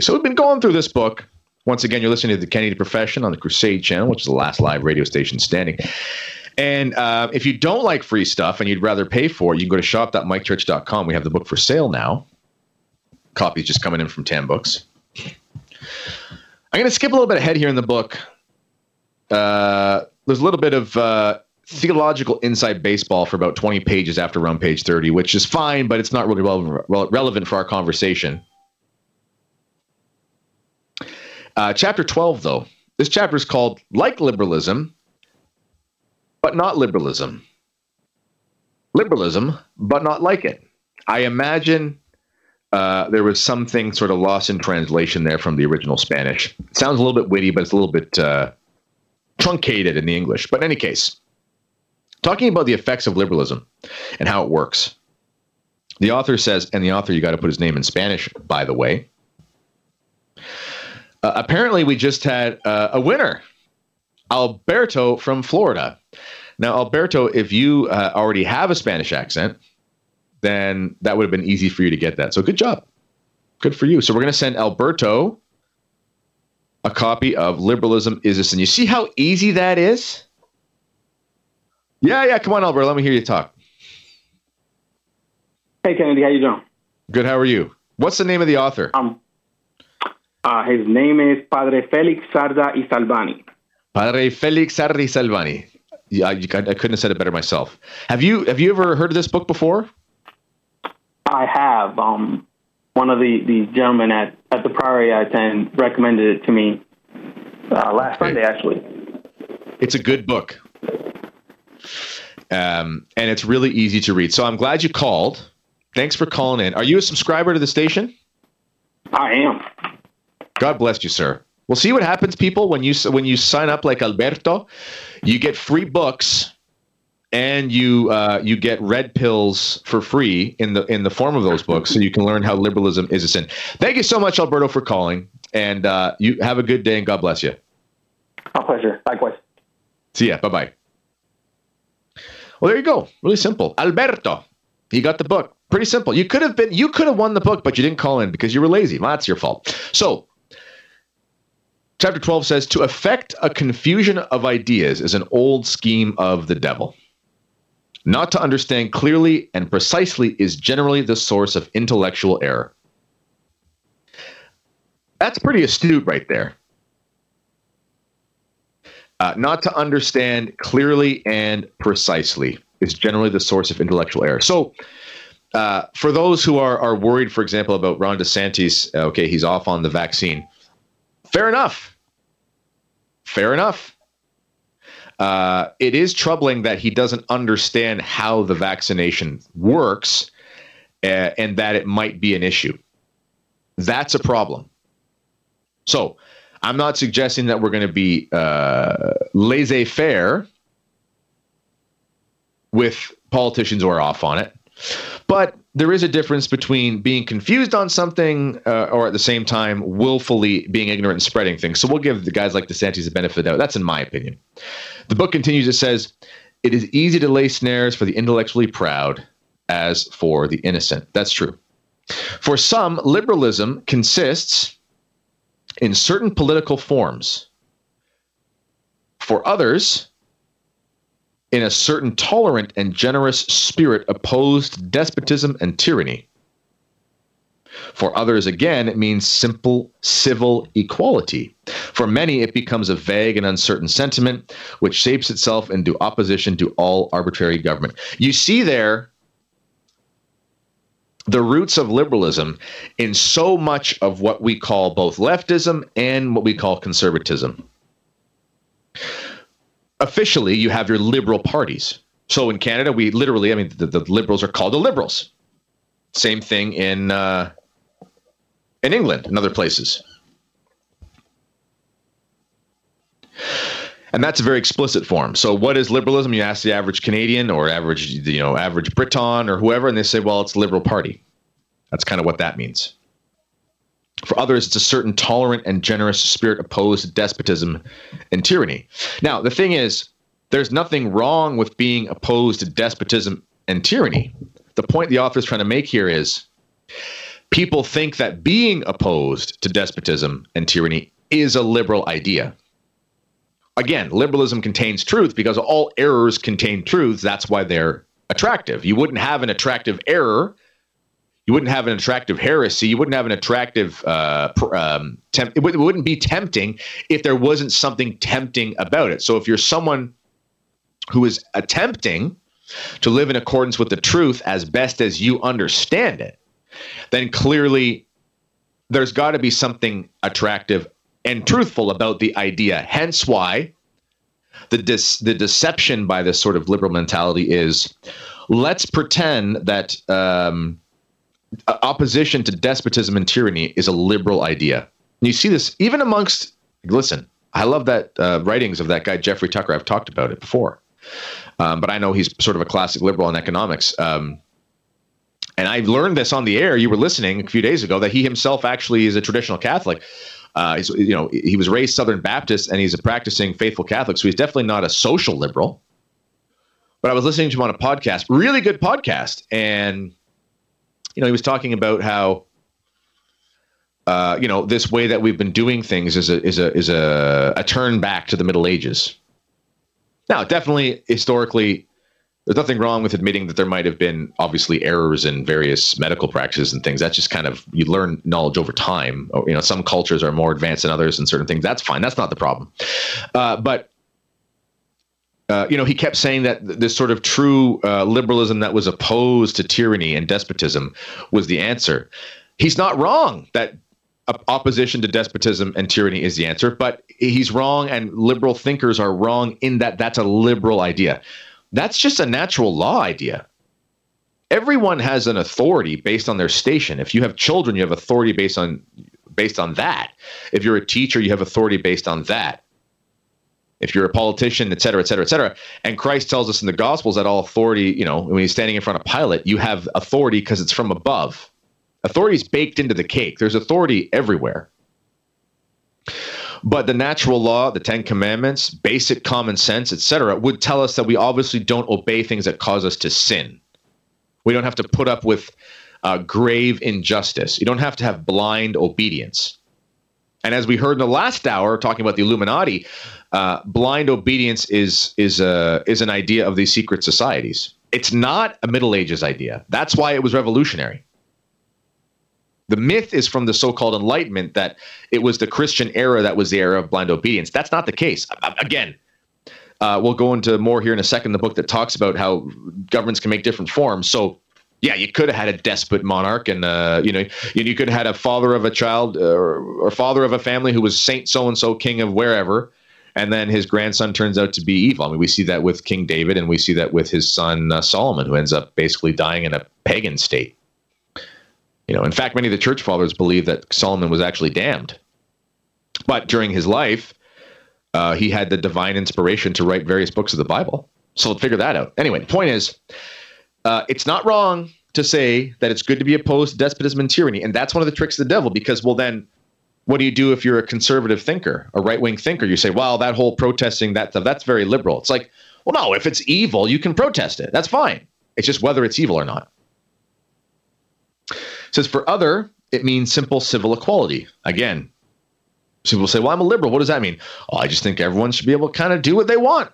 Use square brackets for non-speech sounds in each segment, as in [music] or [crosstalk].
So we've been going through this book. Once again, you're listening to the Kennedy Profession on the Crusade channel, which is the last live radio station standing. And uh, if you don't like free stuff and you'd rather pay for it, you can go to shop.mikechurch.com. We have the book for sale now. Copies just coming in from Tan Books. I'm going to skip a little bit ahead here in the book. Uh, there's a little bit of uh, theological inside baseball for about 20 pages after around page 30, which is fine, but it's not really relevant for our conversation. Uh, chapter 12, though, this chapter is called Like Liberalism, but not liberalism. Liberalism, but not like it. I imagine uh, there was something sort of lost in translation there from the original Spanish. It sounds a little bit witty, but it's a little bit uh, truncated in the English. But in any case, talking about the effects of liberalism and how it works. The author says, and the author, you got to put his name in Spanish, by the way. Uh, apparently, we just had uh, a winner, Alberto from Florida. Now, Alberto, if you uh, already have a Spanish accent, then that would have been easy for you to get that. So good job. Good for you. So we're going to send Alberto a copy of Liberalism Is This? And you see how easy that is? Yeah, yeah. Come on, Alberto. Let me hear you talk. Hey, Kennedy. How you doing? Good. How are you? What's the name of the author? Um, uh, his name is Padre Felix Sarda y Salvani. Padre Felix Sarda y Salvani. Yeah, I, I couldn't have said it better myself. Have you have you ever heard of this book before? I have. Um, one of the, the gentlemen at, at the Priory I attend recommended it to me uh, last okay. Sunday, actually. It's a good book. Um, and it's really easy to read. So I'm glad you called. Thanks for calling in. Are you a subscriber to the station? I am. God bless you, sir. We'll see what happens, people, when you when you sign up like Alberto. You get free books and you uh, you get red pills for free in the in the form of those books, so you can learn how liberalism is a sin. Thank you so much, Alberto, for calling, and uh, you have a good day, and God bless you. My pleasure. Likewise. See ya. Bye bye. Well, there you go. Really simple. Alberto, he got the book. Pretty simple. You could have been you could have won the book, but you didn't call in because you were lazy. Well, that's your fault. So. Chapter 12 says to affect a confusion of ideas is an old scheme of the devil. Not to understand clearly and precisely is generally the source of intellectual error. That's pretty astute right there. Uh, not to understand clearly and precisely is generally the source of intellectual error. So, uh, for those who are, are worried, for example, about Ron DeSantis, okay, he's off on the vaccine. Fair enough. Fair enough uh, it is troubling that he doesn't understand how the vaccination works uh, and that it might be an issue. That's a problem. So I'm not suggesting that we're going to be uh, laissez faire with politicians who are off on it. But there is a difference between being confused on something uh, or at the same time willfully being ignorant and spreading things. So we'll give the guys like DeSantis the benefit of the doubt. That's in my opinion. The book continues. It says, It is easy to lay snares for the intellectually proud as for the innocent. That's true. For some, liberalism consists in certain political forms. For others, in a certain tolerant and generous spirit opposed despotism and tyranny. For others, again, it means simple civil equality. For many, it becomes a vague and uncertain sentiment which shapes itself into opposition to all arbitrary government. You see there the roots of liberalism in so much of what we call both leftism and what we call conservatism. Officially, you have your liberal parties. So in Canada, we literally, I mean, the, the liberals are called the liberals. Same thing in uh, in England and other places. And that's a very explicit form. So, what is liberalism? You ask the average Canadian or average, you know, average Briton or whoever, and they say, "Well, it's liberal party." That's kind of what that means. For others, it's a certain tolerant and generous spirit opposed to despotism and tyranny. Now, the thing is, there's nothing wrong with being opposed to despotism and tyranny. The point the author is trying to make here is people think that being opposed to despotism and tyranny is a liberal idea. Again, liberalism contains truth because all errors contain truth. That's why they're attractive. You wouldn't have an attractive error. You wouldn't have an attractive heresy. You wouldn't have an attractive. Uh, um, temp- it, w- it wouldn't be tempting if there wasn't something tempting about it. So if you're someone who is attempting to live in accordance with the truth as best as you understand it, then clearly there's got to be something attractive and truthful about the idea. Hence why the dis- the deception by this sort of liberal mentality is let's pretend that um, opposition to despotism and tyranny is a liberal idea. And you see this even amongst listen. I love that uh, writings of that guy Jeffrey Tucker. I've talked about it before, um, but I know he's sort of a classic liberal in economics. Um, and I learned this on the air. You were listening a few days ago that he himself actually is a traditional Catholic. Uh, he's, you know, he was raised Southern Baptist and he's a practicing faithful Catholic, so he's definitely not a social liberal. But I was listening to him on a podcast, really good podcast, and you know, he was talking about how uh, you know this way that we've been doing things is a is a is a, a turn back to the Middle Ages. Now, definitely historically, there's nothing wrong with admitting that there might have been obviously errors in various medical practices and things. That's just kind of you learn knowledge over time. You know, some cultures are more advanced than others in certain things. That's fine. That's not the problem. Uh, but uh, you know, he kept saying that this sort of true uh, liberalism that was opposed to tyranny and despotism was the answer. He's not wrong that opposition to despotism and tyranny is the answer, but he's wrong, and liberal thinkers are wrong in that that's a liberal idea. That's just a natural law idea. Everyone has an authority based on their station. If you have children, you have authority based on based on that. If you're a teacher, you have authority based on that if you're a politician, et cetera, et cetera, et cetera. And Christ tells us in the Gospels that all authority, you know, when he's standing in front of Pilate, you have authority because it's from above. Authority is baked into the cake. There's authority everywhere. But the natural law, the Ten Commandments, basic common sense, et cetera, would tell us that we obviously don't obey things that cause us to sin. We don't have to put up with uh, grave injustice. You don't have to have blind obedience. And as we heard in the last hour, talking about the Illuminati, uh, blind obedience is is a is an idea of these secret societies. It's not a Middle Ages idea. That's why it was revolutionary. The myth is from the so-called Enlightenment that it was the Christian era that was the era of blind obedience. That's not the case. Again, uh, we'll go into more here in a second. The book that talks about how governments can make different forms. So yeah, you could have had a despot monarch, and uh, you know, you, you could have had a father of a child uh, or, or father of a family who was Saint so and so, king of wherever, and then his grandson turns out to be evil. I mean, we see that with King David, and we see that with his son uh, Solomon, who ends up basically dying in a pagan state. You know, in fact, many of the church fathers believe that Solomon was actually damned, but during his life, uh, he had the divine inspiration to write various books of the Bible. So figure that out. Anyway, the point is, uh, it's not wrong to say that it's good to be opposed to despotism and tyranny, and that's one of the tricks of the devil. Because well, then what do you do if you're a conservative thinker, a right wing thinker? You say, well, that whole protesting that stuff, that's very liberal. It's like, well, no, if it's evil, you can protest it. That's fine. It's just whether it's evil or not. It says for other, it means simple civil equality. Again, people say, well, I'm a liberal. What does that mean? Oh, I just think everyone should be able to kind of do what they want.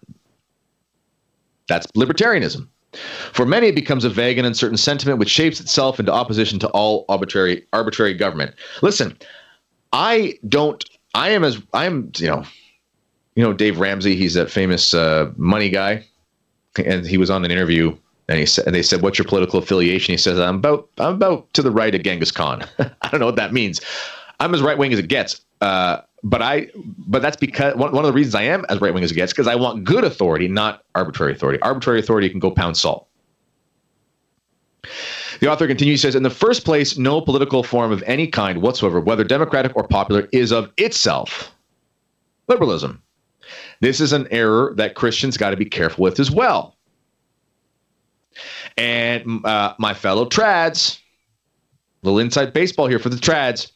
That's libertarianism. For many, it becomes a vague and uncertain sentiment which shapes itself into opposition to all arbitrary arbitrary government. Listen, I don't. I am as I am. You know, you know Dave Ramsey. He's that famous uh, money guy, and he was on an interview. And he said, and they said, "What's your political affiliation?" He says, "I'm about, I'm about to the right of Genghis Khan." [laughs] I don't know what that means. I'm as right wing as it gets. Uh, but I, but that's because one, one of the reasons I am as right wing as it gets because I want good authority, not arbitrary authority. Arbitrary authority can go pound salt. The author continues, says, in the first place, no political form of any kind whatsoever, whether democratic or popular, is of itself liberalism. This is an error that Christians got to be careful with as well. And uh, my fellow trads, little inside baseball here for the trads.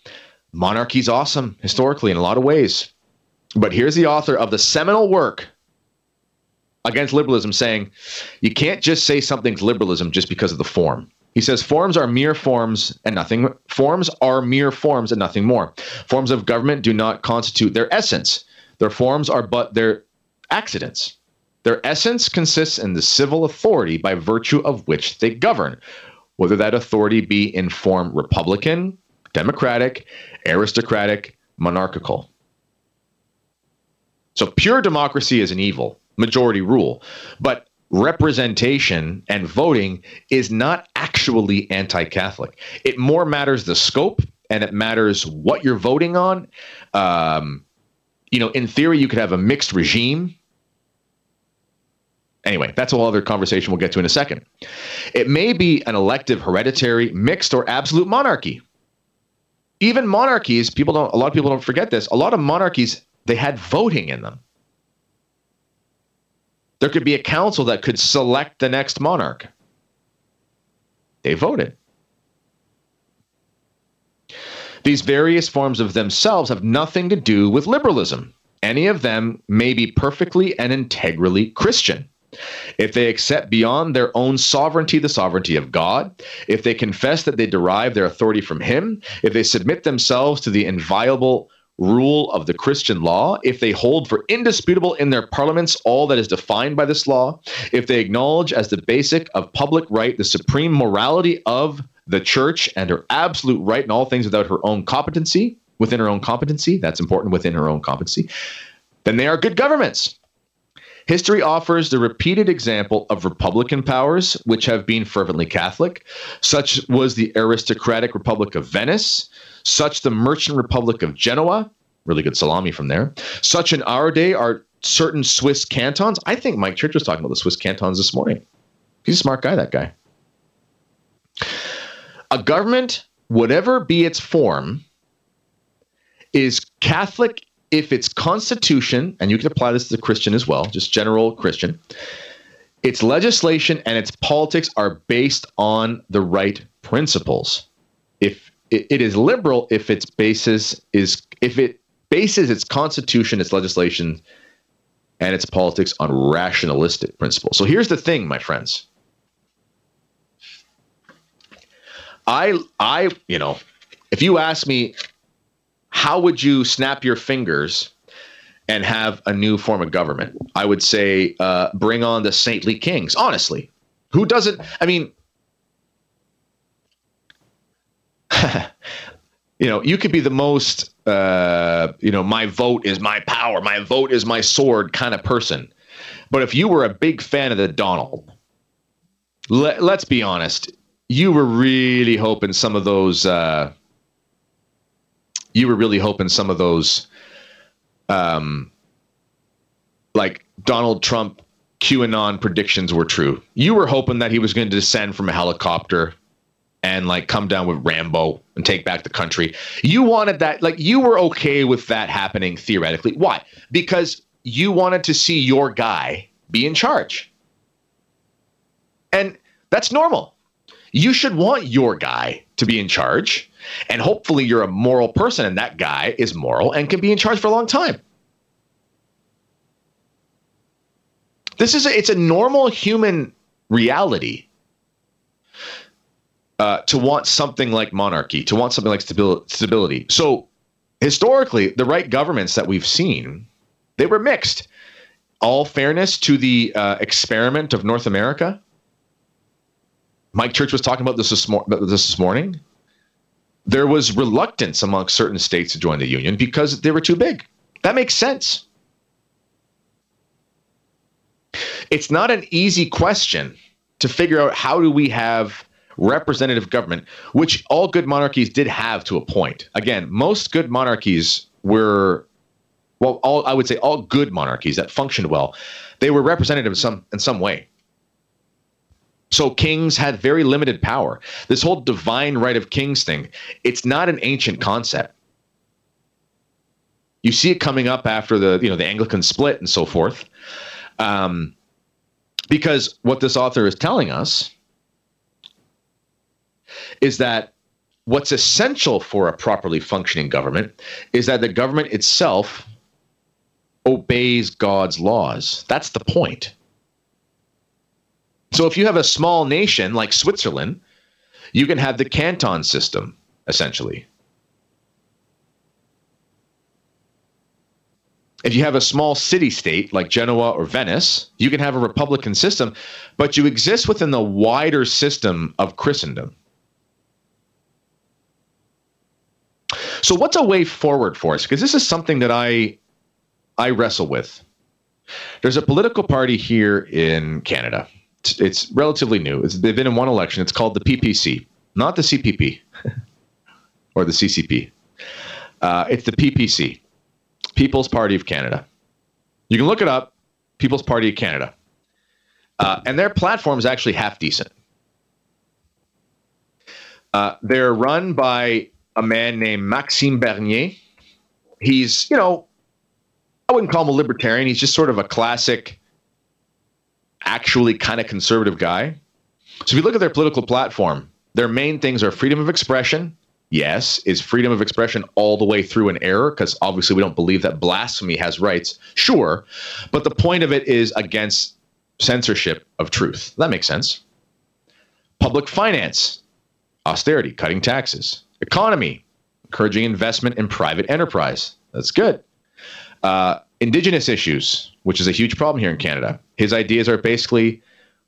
Monarchy's awesome historically in a lot of ways. But here's the author of the seminal work against liberalism saying you can't just say something's liberalism just because of the form. He says forms are mere forms and nothing forms are mere forms and nothing more. Forms of government do not constitute their essence. Their forms are but their accidents. Their essence consists in the civil authority by virtue of which they govern, whether that authority be in form republican, democratic, aristocratic, monarchical. So pure democracy is an evil, majority rule. But representation and voting is not actually anti Catholic. It more matters the scope and it matters what you're voting on. Um, you know, in theory, you could have a mixed regime. Anyway, that's a whole other conversation we'll get to in a second. It may be an elective, hereditary, mixed, or absolute monarchy. Even monarchies, people don't. A lot of people don't forget this. A lot of monarchies they had voting in them. There could be a council that could select the next monarch. They voted. These various forms of themselves have nothing to do with liberalism. Any of them may be perfectly and integrally Christian. If they accept beyond their own sovereignty the sovereignty of God, if they confess that they derive their authority from Him, if they submit themselves to the inviolable rule of the Christian law, if they hold for indisputable in their parliaments all that is defined by this law, if they acknowledge as the basic of public right the supreme morality of the church and her absolute right in all things without her own competency, within her own competency, that's important within her own competency, then they are good governments. History offers the repeated example of republican powers, which have been fervently Catholic. Such was the aristocratic Republic of Venice, such the merchant republic of Genoa, really good salami from there. Such in our day are certain Swiss cantons. I think Mike Church was talking about the Swiss cantons this morning. He's a smart guy, that guy. A government, whatever be its form, is Catholic if its constitution, and you can apply this to the Christian as well, just general Christian, its legislation and its politics are based on the right principles. If it, it is liberal if its basis is if it bases its constitution, its legislation, and its politics on rationalistic principles. So here's the thing, my friends. I I you know, if you ask me how would you snap your fingers and have a new form of government? I would say uh, bring on the saintly kings. Honestly, who doesn't? I mean, [laughs] you know, you could be the most, uh, you know, my vote is my power, my vote is my sword kind of person. But if you were a big fan of the Donald, let, us be honest, you were really hoping some of those, uh, you were really hoping some of those, um, like Donald Trump QAnon predictions were true. You were hoping that he was going to descend from a helicopter and like come down with Rambo and take back the country. You wanted that, like you were okay with that happening theoretically. Why? Because you wanted to see your guy be in charge. And that's normal. You should want your guy to be in charge. And hopefully you're a moral person and that guy is moral and can be in charge for a long time. This is a, it's a normal human reality uh, to want something like monarchy, to want something like stability. So historically, the right governments that we've seen, they were mixed. All fairness to the uh, experiment of North America. Mike Church was talking about this this, mor- this this morning. There was reluctance among certain states to join the union because they were too big. That makes sense. It's not an easy question to figure out how do we have representative government, which all good monarchies did have to a point. Again, most good monarchies were, well, all I would say all good monarchies that functioned well, they were representative in some in some way. So kings had very limited power. This whole divine right of kings thing, it's not an ancient concept. You see it coming up after the you know the Anglican split and so forth. Um, because what this author is telling us is that what's essential for a properly functioning government is that the government itself obeys God's laws. That's the point. So if you have a small nation like Switzerland, You can have the canton system, essentially. If you have a small city state like Genoa or Venice, you can have a republican system, but you exist within the wider system of Christendom. So, what's a way forward for us? Because this is something that I I wrestle with. There's a political party here in Canada. It's, relatively new. It's, they've been in one election. It's called the PPC, not the CPP [laughs] or the CCP. Uh, it's the PPC, People's Party of Canada. You can look it up, People's Party of Canada. Uh, and their platform is actually half decent. Uh, they're run by a man named Maxime Bernier. He's, you know, I wouldn't call him a libertarian. He's just sort of a classic, actually kind of conservative guy. So if you look at their political platform, their main things are freedom of expression. Yes, is freedom of expression all the way through an error? Because obviously we don't believe that blasphemy has rights. Sure. But the point of it is against censorship of truth. That makes sense. Public finance, austerity, cutting taxes. Economy, encouraging investment in private enterprise. That's good. Uh, indigenous issues, which is a huge problem here in Canada. His ideas are basically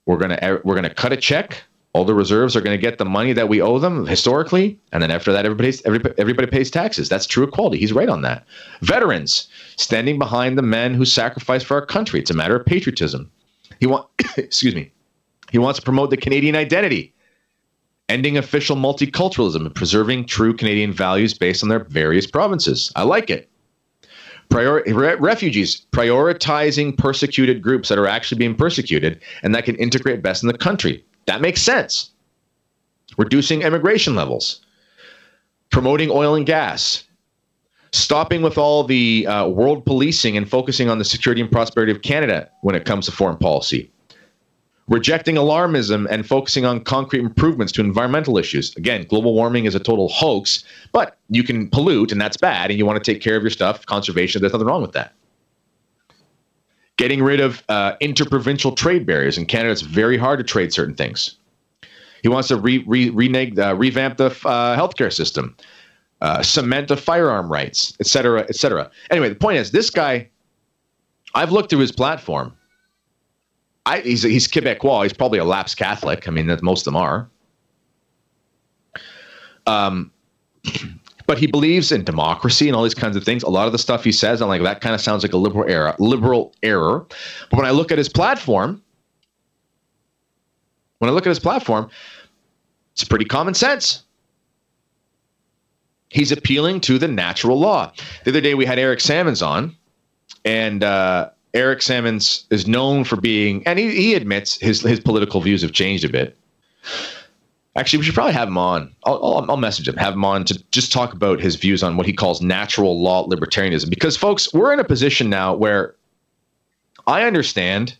we're gonna we're gonna cut a check. All the reserves are going to get the money that we owe them historically, and then after that, everybody, everybody pays taxes. That's true equality. He's right on that. Veterans standing behind the men who sacrificed for our country. It's a matter of patriotism. He want, [coughs] excuse me, he wants to promote the Canadian identity, ending official multiculturalism and preserving true Canadian values based on their various provinces. I like it. Prior, re- refugees prioritizing persecuted groups that are actually being persecuted and that can integrate best in the country. That makes sense. Reducing immigration levels, promoting oil and gas, stopping with all the uh, world policing and focusing on the security and prosperity of Canada when it comes to foreign policy rejecting alarmism and focusing on concrete improvements to environmental issues. Again, global warming is a total hoax, but you can pollute and that's bad, and you want to take care of your stuff. Conservation, there's nothing wrong with that. Getting rid of uh, interprovincial trade barriers. In Canada, it's very hard to trade certain things. He wants to re, re, uh, revamp the uh, healthcare system, uh, cement the firearm rights, et cetera, et cetera. Anyway, the point is, this guy, I've looked through his platform I, he's he's Quebecois. He's probably a lapsed Catholic. I mean, that most of them are. Um, [clears throat] but he believes in democracy and all these kinds of things. A lot of the stuff he says, I'm like, that kind of sounds like a liberal error. Liberal error. But when I look at his platform, when I look at his platform, it's pretty common sense. He's appealing to the natural law. The other day we had Eric Sammons on, and uh, Eric Sammons is known for being, and he, he admits his his political views have changed a bit. Actually, we should probably have him on. I'll, I'll, I'll, message him, have him on to just talk about his views on what he calls natural law libertarianism. Because, folks, we're in a position now where I understand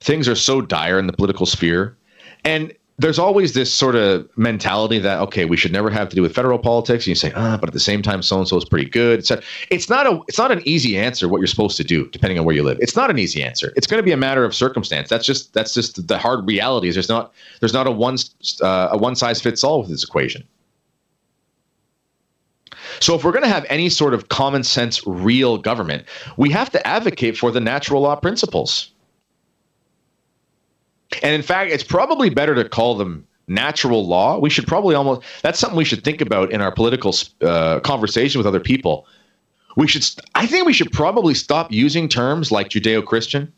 things are so dire in the political sphere. And there's always this sort of mentality that okay, we should never have to do with federal politics. And you say, ah, but at the same time, so and so is pretty good. It's, it's not a it's not an easy answer what you're supposed to do depending on where you live. It's not an easy answer. It's going to be a matter of circumstance. That's just that's just the hard reality. There's not there's not a one uh, a one size fits all with this equation. So if we're going to have any sort of common sense, real government, we have to advocate for the natural law principles. And in fact, it's probably better to call them natural law. We should probably almost, that's something we should think about in our political uh, conversation with other people. We should, I think we should probably stop using terms like Judeo Christian.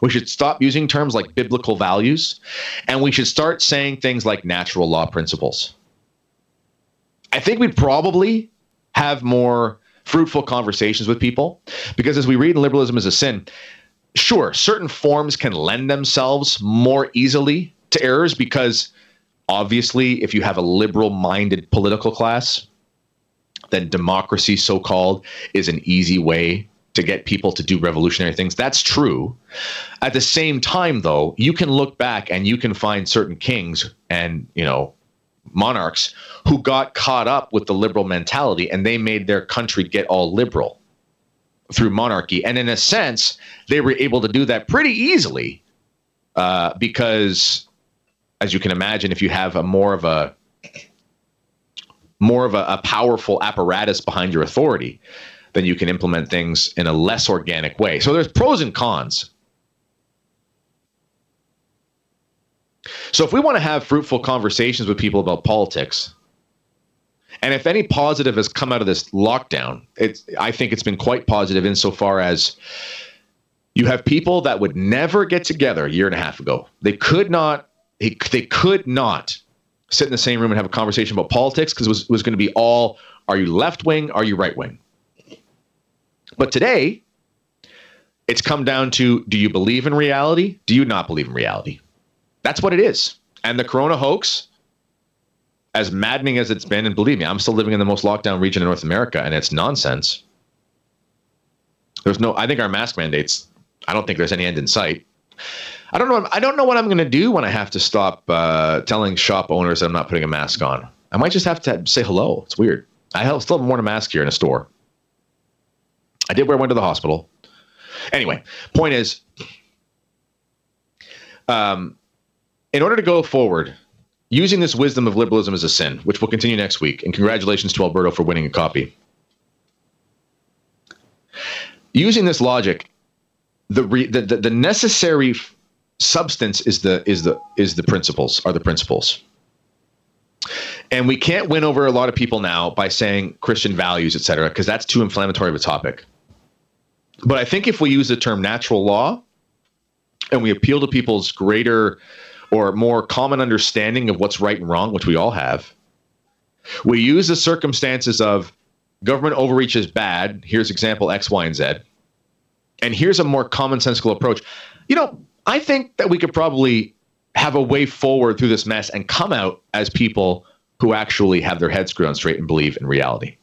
We should stop using terms like biblical values. And we should start saying things like natural law principles. I think we'd probably have more fruitful conversations with people because as we read in Liberalism is a Sin, sure, certain forms can lend themselves more easily to errors because obviously, if you have a liberal minded political class, then democracy, so called, is an easy way to get people to do revolutionary things. That's true. At the same time, though, you can look back and you can find certain kings and, you know, monarchs who got caught up with the liberal mentality and they made their country get all liberal through monarchy. And in a sense, they were able to do that pretty easily uh, because as you can imagine, if you have a more of a more of a, a powerful apparatus behind your authority, then you can implement things in a less organic way. So there's pros and cons. So if we want to have fruitful conversations with people about politics, and if any positive has come out of this lockdown, it's I think it's been quite positive insofar as you have people that would never get together a year and a half ago. They could not they, could not sit in the same room and have a conversation about politics because it was, was going to be all are you left wing, are you right wing? But today, it's come down to do you believe in reality? Do you not believe in reality? That's what it is. And the corona hoax, as maddening as it's been, and believe me, I'm still living in the most lockdown region in North America, and it's nonsense. There's no, I think our mask mandates, I don't think there's any end in sight. I don't know. I don't know what I'm going to do when I have to stop uh, telling shop owners that I'm not putting a mask on. I might just have to say hello. It's weird. I still haven't worn a mask here in a store. I did wear one to the hospital. Anyway, point is, um, in order to go forward, using this wisdom of liberalism is a sin, which will continue next week. And congratulations to Alberto for winning a copy. Using this logic, the, re, the, the, the necessary substance is the is the is the principles are the principles and we can't win over a lot of people now by saying christian values etc because that's too inflammatory of a topic but i think if we use the term natural law and we appeal to people's greater or more common understanding of what's right and wrong which we all have we use the circumstances of government overreach is bad. Here's example x y and z. And here's a more commonsensical approach. You know I think that we could probably have a way forward through this mess and come out as people who actually have their heads screwed on straight and believe in reality.